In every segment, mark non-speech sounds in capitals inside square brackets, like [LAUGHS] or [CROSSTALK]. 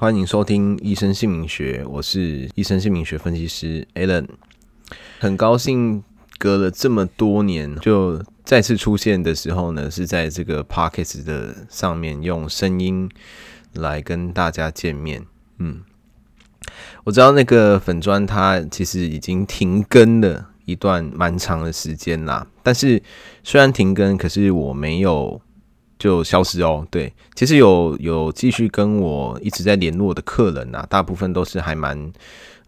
欢迎收听《医生姓名学》，我是医生姓名学分析师 Alan，很高兴隔了这么多年，就再次出现的时候呢，是在这个 Pocket 的上面用声音来跟大家见面。嗯，我知道那个粉砖它其实已经停更了一段蛮长的时间啦，但是虽然停更，可是我没有。就消失哦。对，其实有有继续跟我一直在联络的客人啊，大部分都是还蛮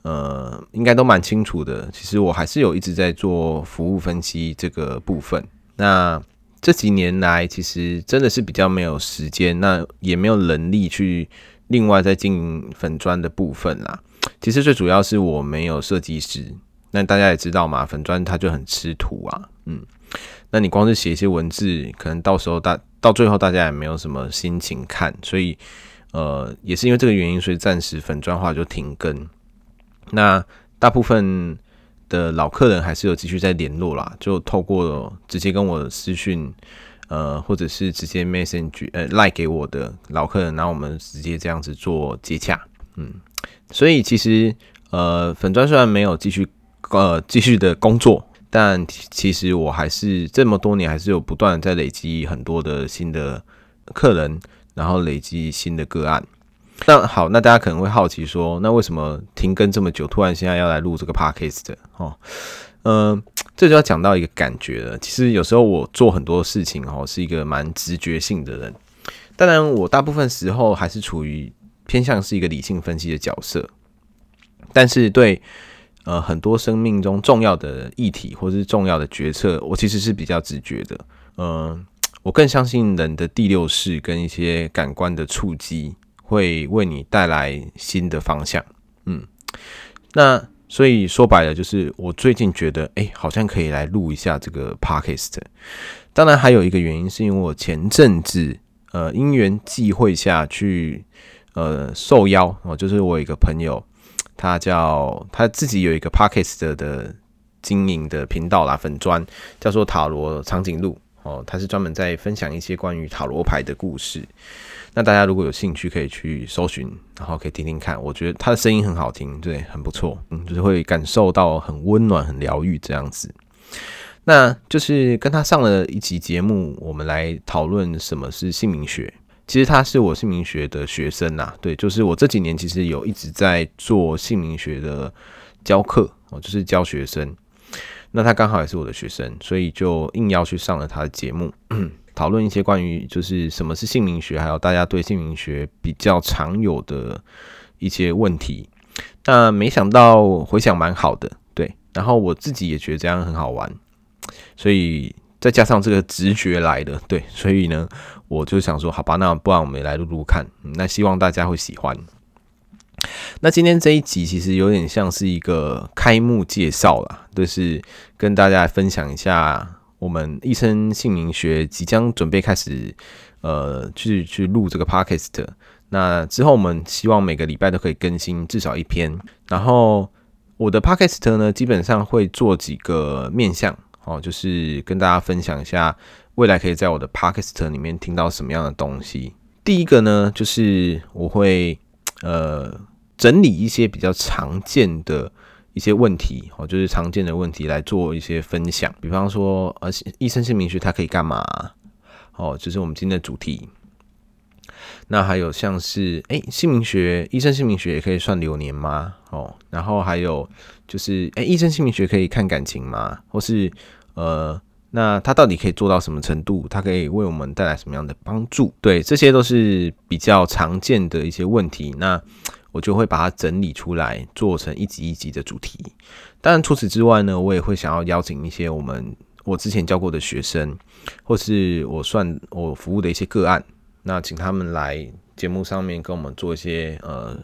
呃，应该都蛮清楚的。其实我还是有一直在做服务分析这个部分。那这几年来，其实真的是比较没有时间，那也没有能力去另外再经营粉砖的部分啦。其实最主要是我没有设计师。那大家也知道嘛，粉砖它就很吃图啊，嗯。那你光是写一些文字，可能到时候大到最后大家也没有什么心情看，所以呃也是因为这个原因，所以暂时粉砖化就停更。那大部分的老客人还是有继续在联络啦，就透过直接跟我私讯，呃或者是直接 message 呃赖给我的老客人，然后我们直接这样子做接洽，嗯，所以其实呃粉砖虽然没有继续呃继续的工作。但其实我还是这么多年还是有不断在累积很多的新的客人，然后累积新的个案。那好，那大家可能会好奇说，那为什么停更这么久，突然现在要来录这个 podcast？哦，嗯，这就要讲到一个感觉了。其实有时候我做很多事情哦，是一个蛮直觉性的人。当然，我大部分时候还是处于偏向是一个理性分析的角色，但是对。呃，很多生命中重要的议题或是重要的决策，我其实是比较直觉的。嗯、我更相信人的第六识跟一些感官的触击会为你带来新的方向。嗯，那所以说白了，就是我最近觉得，哎、好像可以来录一下这个 podcast。当然，还有一个原因是因为我前阵子呃因缘际会下去呃受邀哦，就是我有一个朋友。他叫他自己有一个 Podcast 的的经营的频道啦，粉砖叫做塔罗长颈鹿哦，他是专门在分享一些关于塔罗牌的故事。那大家如果有兴趣，可以去搜寻，然后可以听听看。我觉得他的声音很好听，对，很不错，嗯，就是会感受到很温暖、很疗愈这样子。那就是跟他上了一集节目，我们来讨论什么是姓名学。其实他是我姓名学的学生呐，对，就是我这几年其实有一直在做姓名学的教课哦，就是教学生。那他刚好也是我的学生，所以就硬要去上了他的节目，[CLEARS THROAT] 讨论一些关于就是什么是姓名学，还有大家对姓名学比较常有的一些问题。那没想到回想蛮好的，对，然后我自己也觉得这样很好玩，所以。再加上这个直觉来的，对，所以呢，我就想说，好吧，那不然我们也来录录看，那希望大家会喜欢。那今天这一集其实有点像是一个开幕介绍啦，就是跟大家分享一下我们一生姓名学即将准备开始，呃，去去录这个 podcast。那之后我们希望每个礼拜都可以更新至少一篇，然后我的 podcast 呢，基本上会做几个面向。哦，就是跟大家分享一下未来可以在我的 Podcast 里面听到什么样的东西。第一个呢，就是我会呃整理一些比较常见的一些问题，哦，就是常见的问题来做一些分享。比方说，呃，医生姓名学它可以干嘛？哦，就是我们今天的主题。那还有像是，哎，姓名学，医生姓名学也可以算流年吗？哦，然后还有就是，哎，医生姓名学可以看感情吗？或是，呃，那它到底可以做到什么程度？它可以为我们带来什么样的帮助？对，这些都是比较常见的一些问题。那 [TSK] 我就会把它整理出来，做成一集一集的主题。当然，除此之外呢，我也会想要邀请一些我们我之前教过的学生，或是我算我服务的一些个案。那请他们来节目上面跟我们做一些呃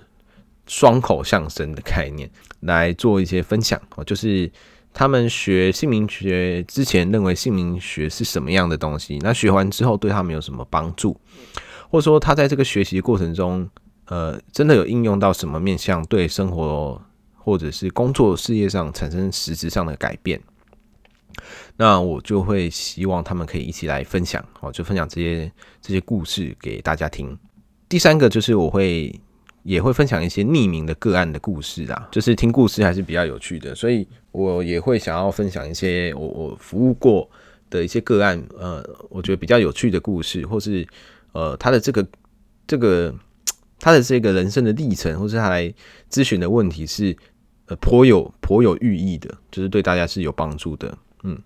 双口相声的概念，来做一些分享哦。就是他们学姓名学之前认为姓名学是什么样的东西，那学完之后对他们有什么帮助，或者说他在这个学习过程中，呃，真的有应用到什么面向，对生活或者是工作事业上产生实质上的改变。那我就会希望他们可以一起来分享，哦，就分享这些这些故事给大家听。第三个就是我会也会分享一些匿名的个案的故事啊，就是听故事还是比较有趣的，所以我也会想要分享一些我我服务过的一些个案，呃，我觉得比较有趣的故事，或是呃他的这个这个他的这个人生的历程，或是他来咨询的问题是呃颇有颇有寓意的，就是对大家是有帮助的，嗯，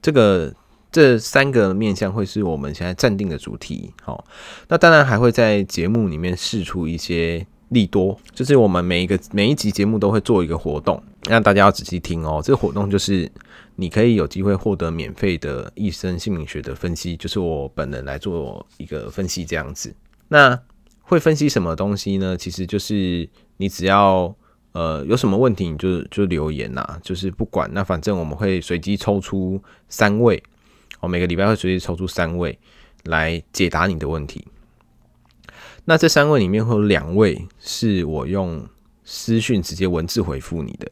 这个。这三个面向会是我们现在暂定的主题，好，那当然还会在节目里面试出一些利多，就是我们每一个每一集节目都会做一个活动，那大家要仔细听哦。这个活动就是你可以有机会获得免费的一生姓名学的分析，就是我本人来做一个分析这样子。那会分析什么东西呢？其实就是你只要呃有什么问题，你就就留言呐，就是不管，那反正我们会随机抽出三位。我每个礼拜会随机抽出三位来解答你的问题。那这三位里面会有两位是我用私讯直接文字回复你的。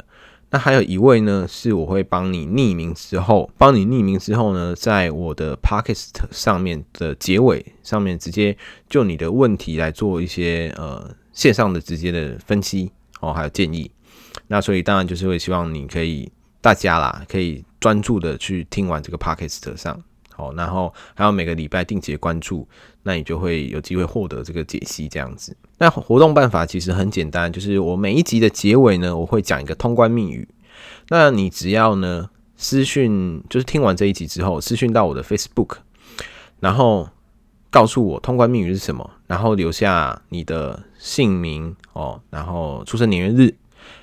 那还有一位呢，是我会帮你匿名之后，帮你匿名之后呢，在我的 Podcast 上面的结尾上面直接就你的问题来做一些呃线上的直接的分析哦，还有建议。那所以当然就是会希望你可以大家啦，可以。专注的去听完这个 podcast 上，好，然后还有每个礼拜定期的关注，那你就会有机会获得这个解析这样子。那活动办法其实很简单，就是我每一集的结尾呢，我会讲一个通关密语。那你只要呢私讯，就是听完这一集之后，私讯到我的 Facebook，然后告诉我通关密语是什么，然后留下你的姓名哦，然后出生年月日。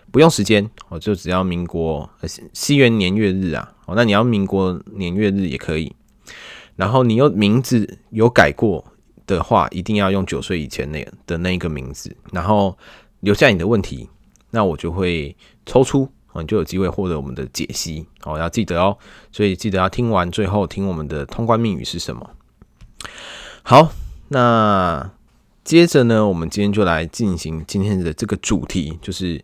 不用时间，我就只要民国西元年月日啊，哦，那你要民国年月日也可以。然后你有名字有改过的话，一定要用九岁以前那的那一个名字，然后留下你的问题，那我就会抽出，你就有机会获得我们的解析哦，要记得哦，所以记得要听完最后听我们的通关密语是什么。好，那接着呢，我们今天就来进行今天的这个主题，就是。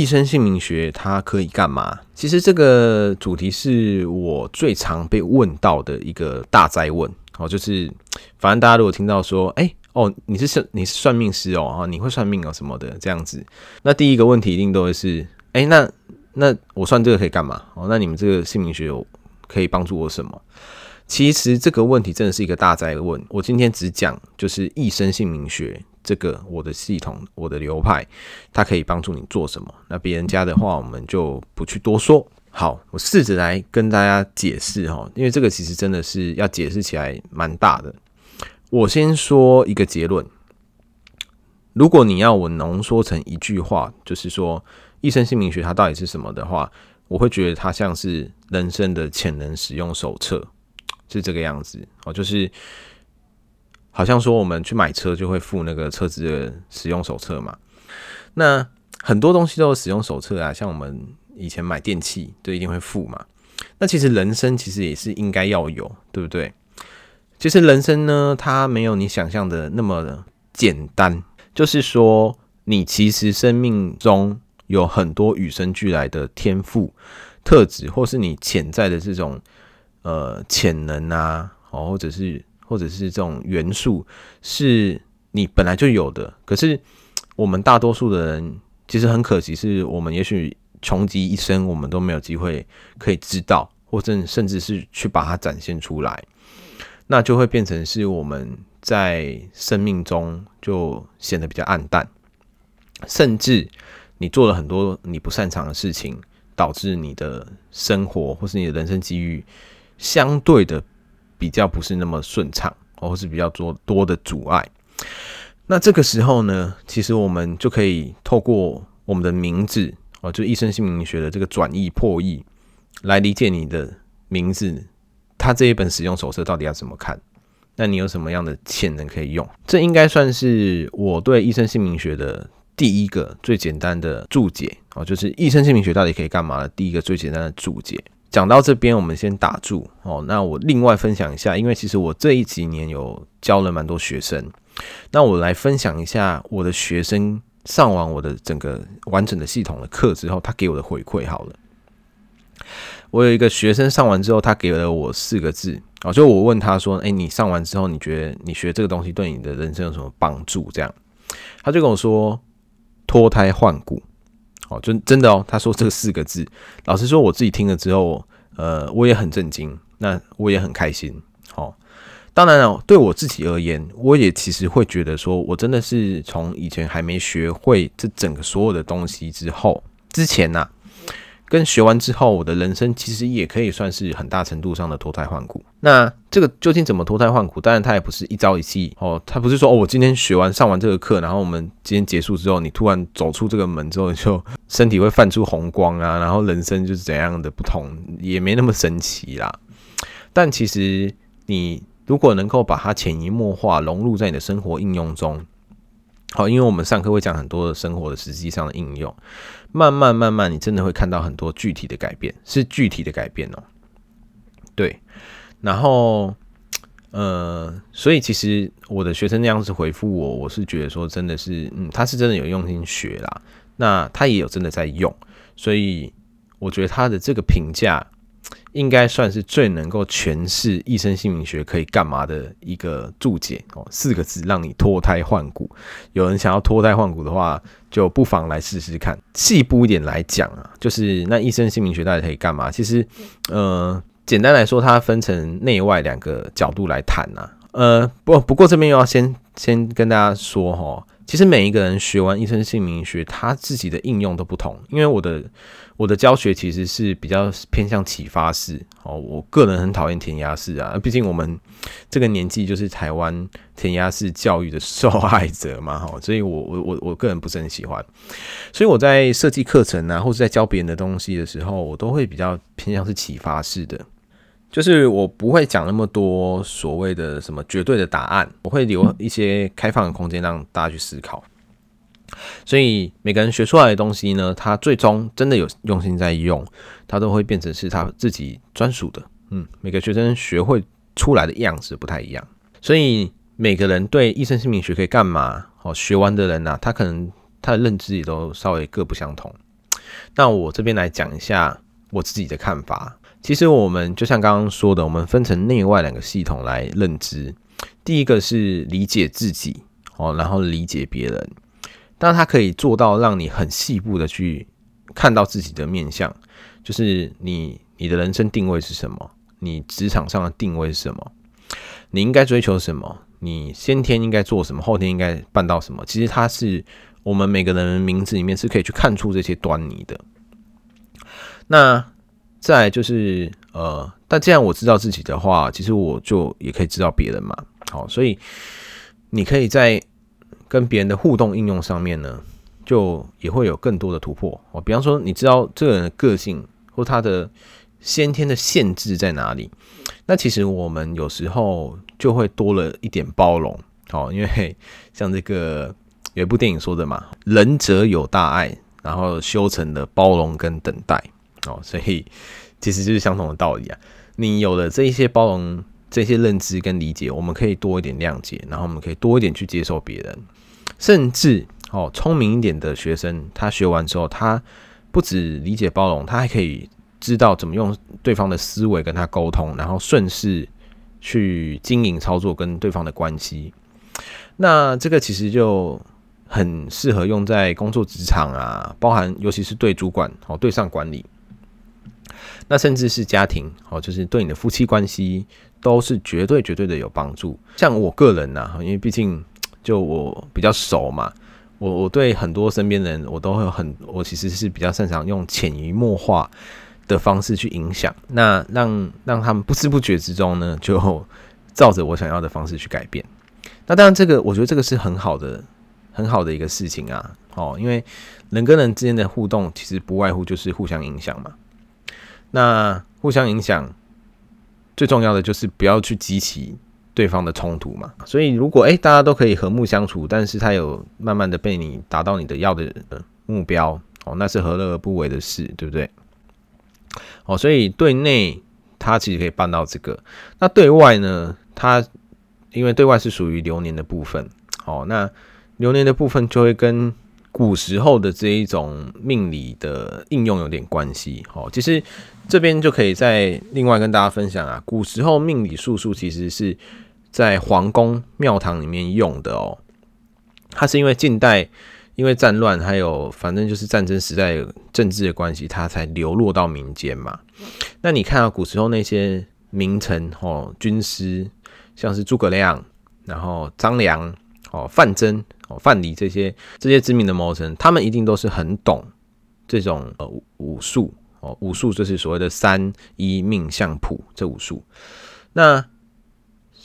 一生姓名学它可以干嘛？其实这个主题是我最常被问到的一个大哉问哦，就是反正大家如果听到说，哎哦，你是算你是算命师哦，你会算命哦什么的这样子，那第一个问题一定都会是，哎，那那我算这个可以干嘛？哦，那你们这个姓名学有可以帮助我什么？其实这个问题真的是一个大哉问，我今天只讲就是一生姓名学。这个我的系统，我的流派，它可以帮助你做什么？那别人家的话，我们就不去多说。好，我试着来跟大家解释哈，因为这个其实真的是要解释起来蛮大的。我先说一个结论：如果你要我浓缩成一句话，就是说一生姓名学它到底是什么的话，我会觉得它像是人生的潜能使用手册，是这个样子哦，就是。好像说我们去买车就会付那个车子的使用手册嘛，那很多东西都有使用手册啊，像我们以前买电器就一定会付嘛。那其实人生其实也是应该要有，对不对？其实人生呢，它没有你想象的那么简单，就是说你其实生命中有很多与生俱来的天赋特质，或是你潜在的这种呃潜能啊，哦，或者是。或者是这种元素是你本来就有的，可是我们大多数的人其实很可惜，是我们也许穷极一生，我们都没有机会可以知道，或者甚至是去把它展现出来，那就会变成是我们在生命中就显得比较暗淡，甚至你做了很多你不擅长的事情，导致你的生活或是你的人生机遇相对的。比较不是那么顺畅，或是比较多多的阻碍。那这个时候呢，其实我们就可以透过我们的名字哦，就一生姓名学的这个转译破译，来理解你的名字，它这一本使用手册到底要怎么看？那你有什么样的潜能可以用？这应该算是我对一生姓名学的第一个最简单的注解哦，就是一生姓名学到底可以干嘛的第一个最简单的注解。讲到这边，我们先打住哦。那我另外分享一下，因为其实我这一几年有教了蛮多学生，那我来分享一下我的学生上完我的整个完整的系统的课之后，他给我的回馈。好了，我有一个学生上完之后，他给了我四个字哦，就我问他说：“诶，你上完之后，你觉得你学这个东西对你的人生有什么帮助？”这样，他就跟我说：“脱胎换骨。哦，真真的哦，他说这四个字，老实说，我自己听了之后，呃，我也很震惊，那我也很开心。好、哦，当然了，对我自己而言，我也其实会觉得说，我真的是从以前还没学会这整个所有的东西之后，之前呐、跟学完之后，我的人生其实也可以算是很大程度上的脱胎换骨。那这个究竟怎么脱胎换骨？当然，它也不是一朝一夕哦，它不是说哦，我今天学完上完这个课，然后我们今天结束之后，你突然走出这个门之后，就身体会泛出红光啊，[LAUGHS] 然后人生就是怎样的不同，也没那么神奇啦。但其实你如果能够把它潜移默化融入在你的生活应用中。好，因为我们上课会讲很多的生活的实际上的应用，慢慢慢慢，你真的会看到很多具体的改变，是具体的改变哦。对，然后，呃，所以其实我的学生那样子回复我，我是觉得说真的是，嗯，他是真的有用心学啦，那他也有真的在用，所以我觉得他的这个评价。应该算是最能够诠释一生姓名学可以干嘛的一个注解哦，四个字让你脱胎换骨。有人想要脱胎换骨的话，就不妨来试试看。细部一点来讲啊，就是那一生姓名学到底可以干嘛？其实，呃，简单来说，它分成内外两个角度来谈呐。呃，不不过这边又要先先跟大家说哈。其实每一个人学完一生姓名学，他自己的应用都不同。因为我的我的教学其实是比较偏向启发式哦，我个人很讨厌填鸭式啊，毕竟我们这个年纪就是台湾填鸭式教育的受害者嘛，哈，所以我我我我个人不是很喜欢。所以我在设计课程啊，或者在教别人的东西的时候，我都会比较偏向是启发式的。就是我不会讲那么多所谓的什么绝对的答案，我会留一些开放的空间让大家去思考。所以每个人学出来的东西呢，他最终真的有用心在用，他都会变成是他自己专属的。嗯，每个学生学会出来的样子不太一样，所以每个人对一生姓名学可以干嘛？哦，学完的人呢、他可能他的认知也都稍微各不相同。那我这边来讲一下我自己的看法。其实我们就像刚刚说的，我们分成内外两个系统来认知。第一个是理解自己哦，然后理解别人。当它可以做到让你很细部的去看到自己的面相，就是你你的人生定位是什么？你职场上的定位是什么？你应该追求什么？你先天应该做什么？后天应该办到什么？其实它是我们每个人名字里面是可以去看出这些端倪的。那再就是呃，但既然我知道自己的话，其实我就也可以知道别人嘛。好，所以你可以在跟别人的互动应用上面呢，就也会有更多的突破。哦，比方说，你知道这个人的个性或他的先天的限制在哪里，那其实我们有时候就会多了一点包容。哦，因为像这个有一部电影说的嘛，“仁者有大爱”，然后修成的包容跟等待。哦，所以其实就是相同的道理啊。你有了这一些包容、这些认知跟理解，我们可以多一点谅解，然后我们可以多一点去接受别人。甚至哦，聪明一点的学生，他学完之后，他不止理解包容，他还可以知道怎么用对方的思维跟他沟通，然后顺势去经营操作跟对方的关系。那这个其实就很适合用在工作职场啊，包含尤其是对主管哦，对上管理。那甚至是家庭哦，就是对你的夫妻关系都是绝对绝对的有帮助。像我个人呐，因为毕竟就我比较熟嘛，我我对很多身边的人我都会有很，我其实是比较擅长用潜移默化的方式去影响，那让让他们不知不觉之中呢，就 [LAUGHS] 照着我想要的方式去改变。那当然，这个我觉得这个是很好的很好的一个事情啊，哦，因为人跟人之间的互动其实不外乎就是互相影响嘛。那互相影响，最重要的就是不要去激起对方的冲突嘛。所以如果诶、欸、大家都可以和睦相处，但是他有慢慢的被你达到你的要的目标哦，那是何乐而不为的事，对不对？哦，所以对内他其实可以办到这个，那对外呢，他因为对外是属于流年的部分，哦，那流年的部分就会跟。古时候的这一种命理的应用有点关系，哦，其实这边就可以再另外跟大家分享啊。古时候命理术数其实是在皇宫庙堂里面用的哦，它是因为近代因为战乱还有反正就是战争时代政治的关系，它才流落到民间嘛。那你看到古时候那些名臣哦，军师，像是诸葛亮，然后张良哦，范增哦，范蠡这些这些知名的谋臣，他们一定都是很懂这种呃武术哦，武术就是所谓的三一命相卜这武术。那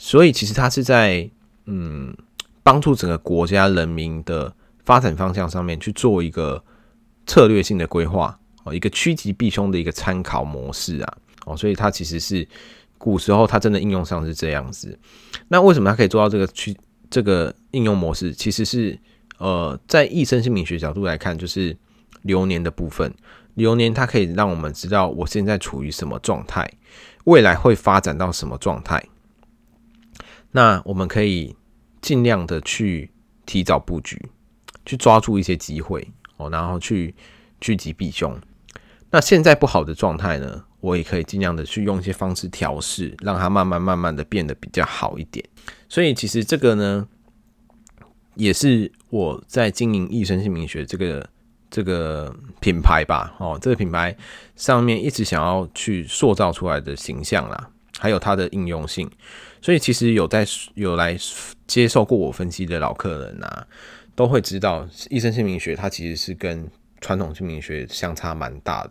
所以其实它是在嗯帮助整个国家人民的。发展方向上面去做一个策略性的规划哦，一个趋吉避凶的一个参考模式啊哦，所以它其实是古时候它真的应用上是这样子。那为什么它可以做到这个趋这个应用模式？其实是呃，在易生姓名学角度来看，就是流年的部分。流年它可以让我们知道我现在处于什么状态，未来会发展到什么状态。那我们可以尽量的去提早布局。去抓住一些机会哦，然后去趋吉避凶。那现在不好的状态呢，我也可以尽量的去用一些方式调试，让它慢慢慢慢的变得比较好一点。所以其实这个呢，也是我在经营益生姓名学这个这个品牌吧，哦，这个品牌上面一直想要去塑造出来的形象啦，还有它的应用性。所以其实有在有来接受过我分析的老客人啊。都会知道，医生姓名学它其实是跟传统姓名学相差蛮大的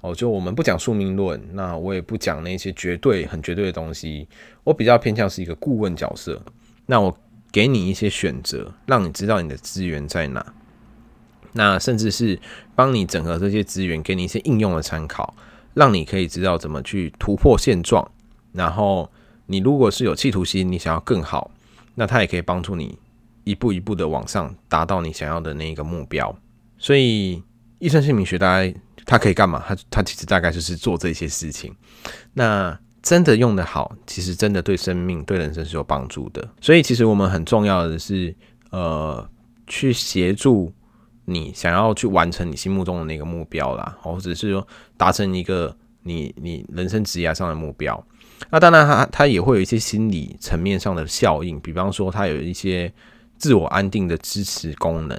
哦。就我们不讲宿命论，那我也不讲那些绝对很绝对的东西，我比较偏向是一个顾问角色。那我给你一些选择，让你知道你的资源在哪，那甚至是帮你整合这些资源，给你一些应用的参考，让你可以知道怎么去突破现状。然后你如果是有企图心，你想要更好，那它也可以帮助你。一步一步的往上，达到你想要的那个目标。所以，易生姓名学大概它可以干嘛？它它其实大概就是做这些事情。那真的用得好，其实真的对生命、对人生是有帮助的。所以，其实我们很重要的是，呃，去协助你想要去完成你心目中的那个目标啦，或者是说达成一个你你人生职业上的目标。那当然，它它也会有一些心理层面上的效应，比方说，它有一些。自我安定的支持功能，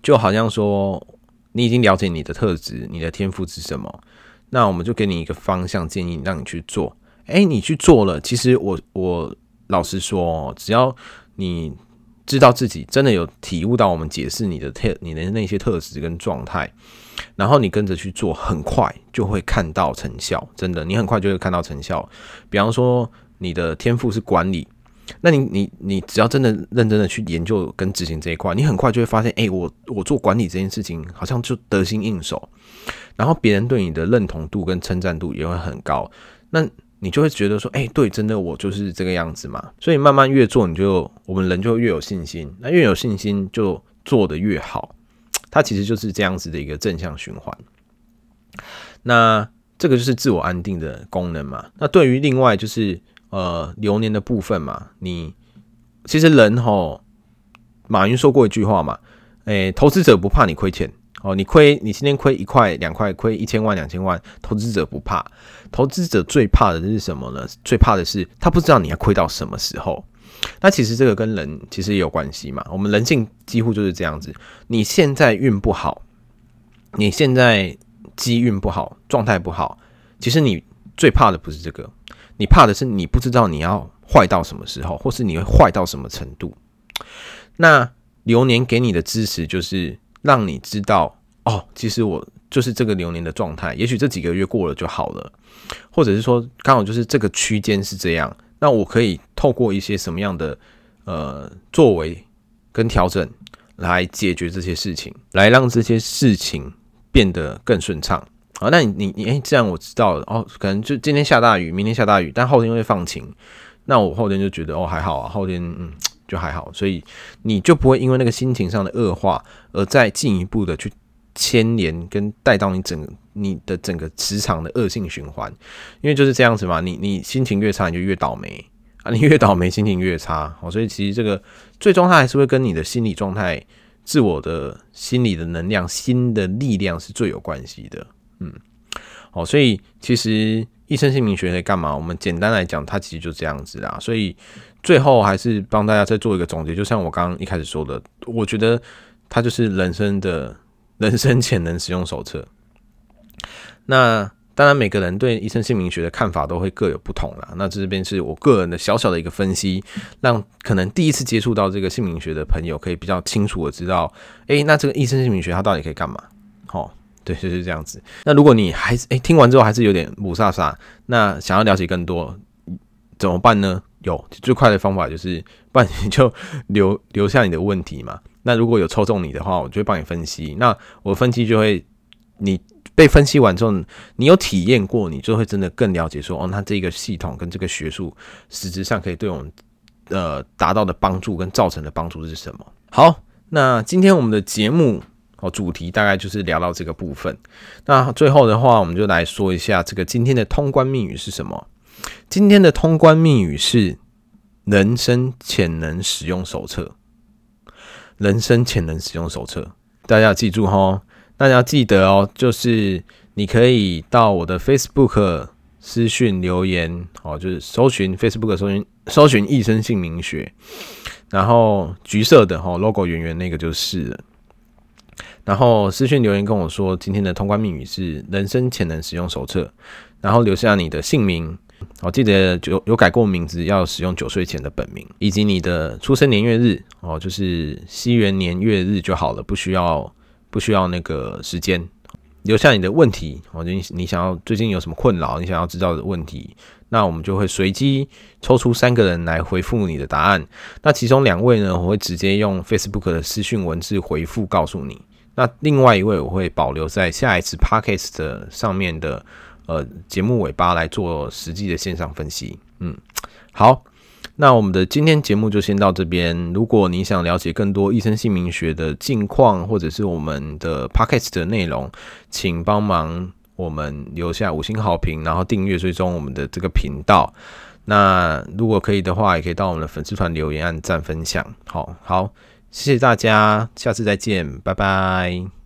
就好像说，你已经了解你的特质，你的天赋是什么，那我们就给你一个方向建议，让你去做。诶，你去做了，其实我我老实说，只要你知道自己真的有体悟到我们解释你的特你的那些特质跟状态，然后你跟着去做，很快就会看到成效。真的，你很快就会看到成效。比方说，你的天赋是管理。那你你你只要真的认真的去研究跟执行这一块，你很快就会发现，哎、我我做管理这件事情好像就得心应手，然后别人对你的认同度跟称赞度也会很高，那你就会觉得说，哎、对，真的我就是这个样子嘛。所以慢慢越做，你就我们人就越有信心，那越有信心就做得越好，它其实就是这样子的一个正向循环。那这个就是自我安定的功能嘛。那对于另外就是。呃，流年的部分嘛，你其实人吼，马云说过一句话嘛，诶，投资者不怕你亏钱哦，你亏你今天亏一块两块，亏一千万两千万，投资者不怕，投资者最怕的是什么呢？最怕的是他不知道你要亏到什么时候。那其实这个跟人其实也有关系嘛，我们人性几乎就是这样子，你现在运不好，你现在机运不好，状态不好，其实你最怕的不是这个。你怕的是你不知道你要坏到什么时候，或是你会坏到什么程度。那流年给你的支持就是让你知道，哦，其实我就是这个流年的状态。也许这几个月过了就好了，或者是说刚好就是这个区间是这样。那我可以透过一些什么样的呃作为跟调整来解决这些事情，来让这些事情变得更顺畅。啊，那你你你，哎，这样我知道了哦。可能就今天下大雨，明天下大雨，但后天会放晴。那我后天就觉得哦，还好啊，后天嗯就还好，所以你就不会因为那个心情上的恶化，而再进一步的去牵连跟带到你整你的整个磁场的恶性循环。因为就是这样子嘛，你你心情越差，你就越倒霉啊，你越倒霉，心情越差。哦，所以其实这个最终它还是会跟你的心理状态、自我的心理的能量、心的力量是最有关系的。嗯，哦，所以其实一生姓名学可以干嘛？我们简单来讲，它其实就这样子啦。所以最后还是帮大家再做一个总结，就像我刚刚一开始说的，我觉得它就是人生的人生潜能使用手册。那当然，每个人对医生姓名学的看法都会各有不同啦。那这边是我个人的小小的一个分析，让可能第一次接触到这个姓名学的朋友可以比较清楚的知道，诶，那这个医生姓名学它到底可以干嘛？好，对，就是这样子。那如果你还是诶听完之后还是有点雾煞煞，那想要了解更多怎么办呢？有最快的方法就是，不然你就留留下你的问题嘛。那如果有抽中你的话，我就会帮你分析。那我分析就会你。被分析完之后，你有体验过，你就会真的更了解说，哦，那这个系统跟这个学术实质上可以对我们呃达到的帮助跟造成的帮助是什么？好，那今天我们的节目哦主题大概就是聊到这个部分。那最后的话，我们就来说一下这个今天的通关密语是什么？今天的通关密语是人生潜能使用手册。人生潜能使用手册，大家要记住哈。大家记得哦，就是你可以到我的 Facebook 私讯留言哦，就是搜寻 Facebook 搜寻搜寻一生姓名学，然后橘色的哈 logo 圆圆那个就是了。然后私讯留言跟我说，今天的通关密语是人生潜能使用手册，然后留下你的姓名，我记得有有改过名字，要使用九岁前的本名，以及你的出生年月日哦，就是西元年月日就好了，不需要。不需要那个时间，留下你的问题，哦你你想要最近有什么困扰，你想要知道的问题，那我们就会随机抽出三个人来回复你的答案。那其中两位呢，我会直接用 Facebook 的私讯文字回复告诉你。那另外一位我会保留在下一次 Podcast 上面的呃节目尾巴来做实际的线上分析。嗯，好。那我们的今天节目就先到这边。如果你想了解更多一生姓名学的近况，或者是我们的 podcast 的内容，请帮忙我们留下五星好评，然后订阅追踪我们的这个频道。那如果可以的话，也可以到我们的粉丝团留言、按赞、分享。好好，谢谢大家，下次再见，拜拜。